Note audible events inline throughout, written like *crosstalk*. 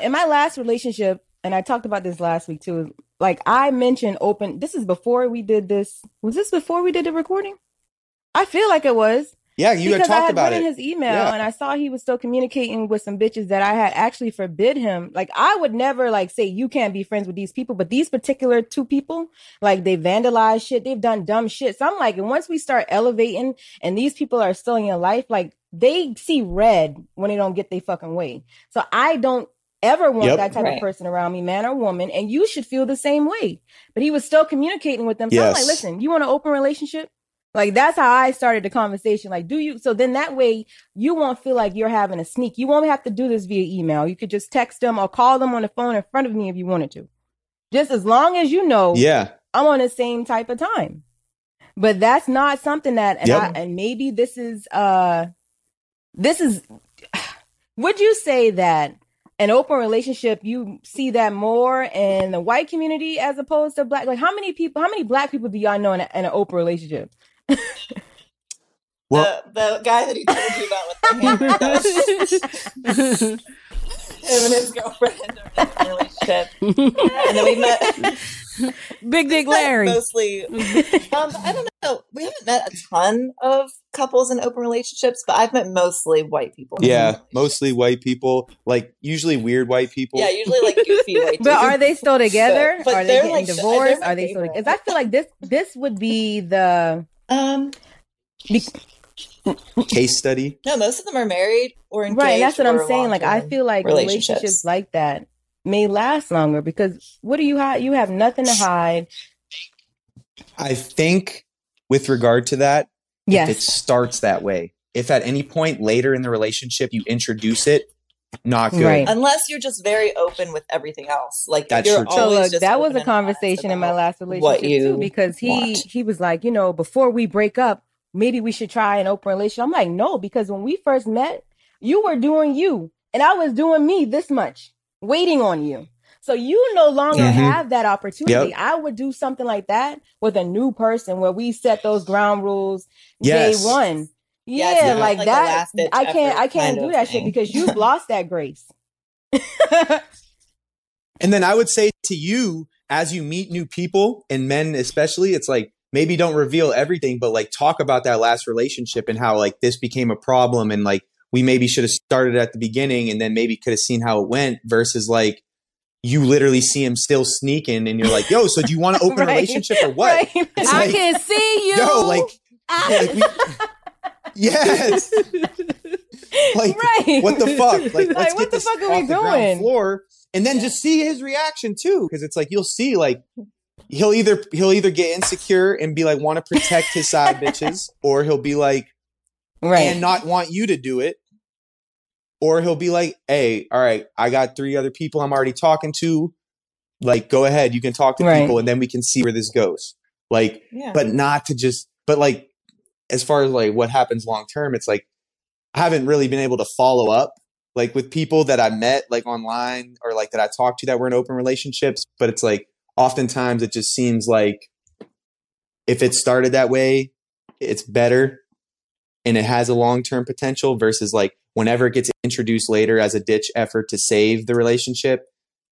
In my last relationship, and I talked about this last week too, like I mentioned open this is before we did this. Was this before we did the recording? I feel like it was. Yeah, you had because I talked had about read it. his email Yeah. and I saw he was still communicating with some bitches that I had actually forbid him. Like I would never like say you can't be friends with these people, but these particular two people, like they vandalized shit, they've done dumb shit. So I'm like, and once we start elevating and these people are still in your life, like they see red when they don't get their fucking way. So I don't ever want Yep. that type Right. of person around me, man or woman, and you should feel the same way. But he was still communicating with them. So I'm like, listen, you want an open relationship? Like that's how I started the conversation. Like, do you? So then that way you won't feel like you're having a sneak. You won't have to do this via email. You could just text them or call them on the phone in front of me if you wanted to. Just as long as you know Yeah. I'm on the same type of time. But that's not something that and Yep. I, and maybe this is uh this is *sighs* would you say that an open relationship you see that more in the white community as opposed to black like how many people how many black people do y'all know in, a, in an open relationship Well, the, the guy that he told you about with the hammer. Him and his girlfriend are in a relationship. And then we met *laughs* Big Dick Larry. mostly. *laughs* Um, I don't know. We haven't met a ton of couples in open relationships, but I've met mostly white people. yeah, mostly white people, like usually weird white people. Yeah, usually like goofy white *laughs* people. but are they still together But- but are they they're, getting like, divorced they're they still favorite. because i feel like this this would be the Um, Case study. no, most of them are married or engaged. right that's what i'm saying like i feel like relationships. relationships like that may last longer because what do you hide you have nothing to hide I think with regard to that, yes. it starts that way. If at any point later in the relationship you introduce it, not good. Right. Unless you're just very open with everything else, like That's you're true, so look that was a conversation in my about last what relationship you too because he want. he was like you know before we break up maybe we should try an open relationship i'm like no because when we first met you were doing you and i was doing me this much waiting on you so you no longer Mhm. have that opportunity Yep. i would do something like that with a new person where we set those ground rules Yes. day one Yeah, yeah, like, like that i can't i can't do of that shit because you've *laughs* lost that grace *laughs* And then I would say to you, as you meet new people and men especially, it's like maybe don't reveal everything, but like talk about that last relationship and how like this became a problem and like we maybe should have started at the beginning and then maybe could have seen how it went versus like you literally see him still sneaking and you're like, yo, so do you want to *laughs* open a relationship or what? Right. I like, can see you. yo, like, ah. like we, yes. *laughs* like right what the fuck? Like, Like, what the fuck are we doing? floor, and then just see his reaction too, because it's like you'll see, like he'll either he'll either get insecure and be like want to protect his side *laughs* bitches, or he'll be like right and not want you to do it, or he'll be like, hey, all right, I got three other people I'm already talking to, like go ahead, you can talk to Right. people, and then we can see where this goes. Like, Yeah. but not to just, but like as far as like what happens long term, it's like I haven't really been able to follow up like with people that I met like online or like that I talked to that were in open relationships. But it's like oftentimes it just seems like if it started that way, it's better and it has a long term potential versus like whenever it gets introduced later as a ditch effort to save the relationship.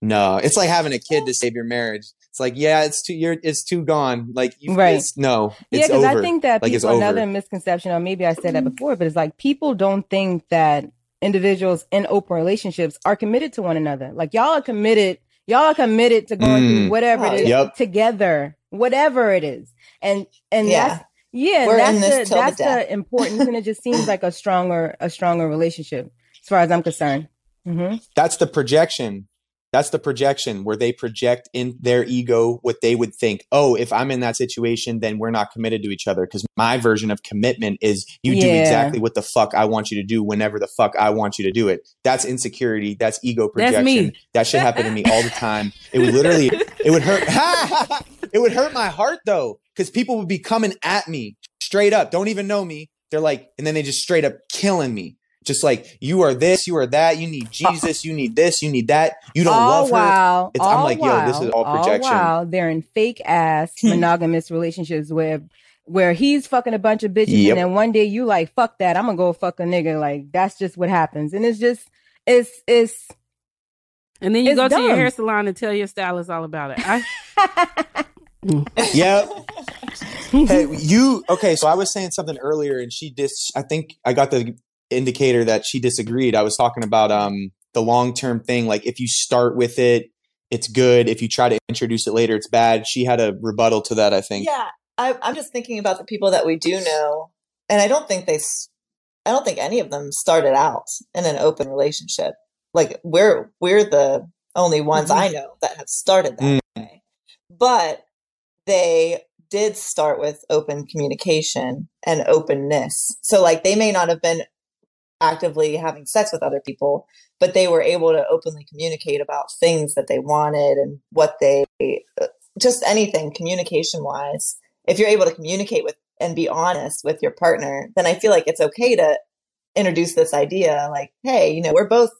No, it's like having a kid to save your marriage. It's like, yeah, it's too, you're, it's too gone. Like, you, Right. it's, no, yeah, because. I think that like people another misconception, or maybe I said that before, but it's like people don't think that individuals in open relationships are committed to one another. Like y'all are committed, y'all are committed to going Mm. through whatever Oh, it is Yep. together, whatever it is, and and Yeah. that's yeah, We're that's in this the till the that's death. the importance, and it just seems like a stronger a stronger relationship as far as I'm concerned. hmm that's the projection. That's the projection where they project in their ego what they would think. Oh, if I'm in that situation, then we're not committed to each other. Because my version of commitment is you do exactly what the fuck I want you to do whenever the fuck I want you to do it. That's insecurity. That's ego That's projection. me. That should happen to me all the time. It would literally, it would hurt. *laughs* it would hurt my heart though, because people would be coming at me straight up, don't even know me. They're like, and then they just straight up killing me. Just like you are this, you are that. You need oh. Jesus. You need this. You need that. You don't all love her. while, It's- I'm all like, yo, this is all projection. while they're in fake ass *clears throat* monogamous relationships where where he's fucking a bunch of bitches, Yep. and then one day you like, fuck that, I'm gonna go fuck a nigga. Like that's just what happens, and it's just it's it's And then you It's go to your hair salon and tell your stylist all about it. I, *laughs* Yep. Hey, *laughs* you okay? So I was saying something earlier, and she dis. I think I got the indicator that she disagreed. I was talking about um the long term thing. Like if you start with it, it's good. If you try to introduce it later, it's bad. She had a rebuttal to that. I think. Yeah, I, I'm just thinking about the people that we do know, and I don't think they, I don't think any of them started out in an open relationship. Like we're we're the only ones Mhm. I know that have started that Mm. way, but they did start with open communication and openness. So like they may not have been actively having sex with other people, but they were able to openly communicate about things that they wanted and what they uh, just anything communication wise. If you're able to communicate with and be honest with your partner, then I feel like it's okay to introduce this idea like, hey, you know, we're both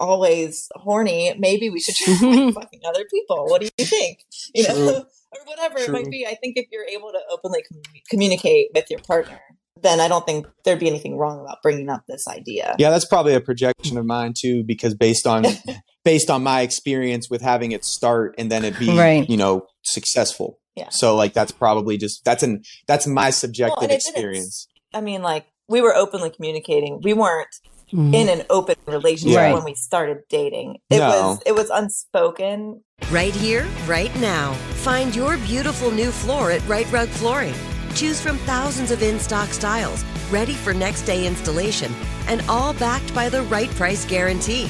always horny. Maybe we should try *laughs* fucking other people. What do you think? You know. Or whatever it might be. I think if you're able to openly commu- communicate with your partner, then I don't think there'd be anything wrong about bringing up this idea. Yeah, that's probably a projection of mine too, because based on *laughs* based on my experience with having it start and then it be Right. you know successful. Yeah. So like that's probably just that's an that's my subjective and experience. I mean, like we were openly communicating. We weren't Mhm. in an open relationship Right. when we started dating. It No. was it was unspoken. Right here, right now. Find your beautiful new floor at Rite Rug Flooring. Choose from thousands of in stock styles, ready for next day installation, and all backed by the right price guarantee.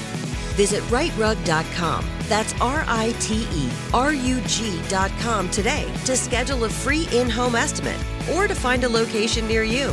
Visit riterug.com. That's R I T E R U G.com today to schedule a free in home estimate or to find a location near you.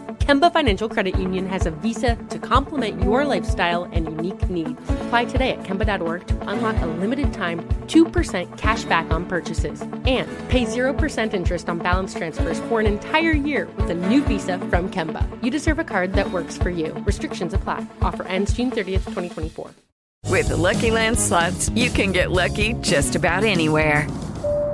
Kemba Financial Credit Union has a visa to complement your lifestyle and unique needs. Apply today at Kemba.org to unlock a limited time 2% cash back on purchases and pay 0% interest on balance transfers for an entire year with a new visa from Kemba. You deserve a card that works for you. Restrictions apply. Offer ends June 30th, 2024. With the Lucky Land slots, you can get lucky just about anywhere.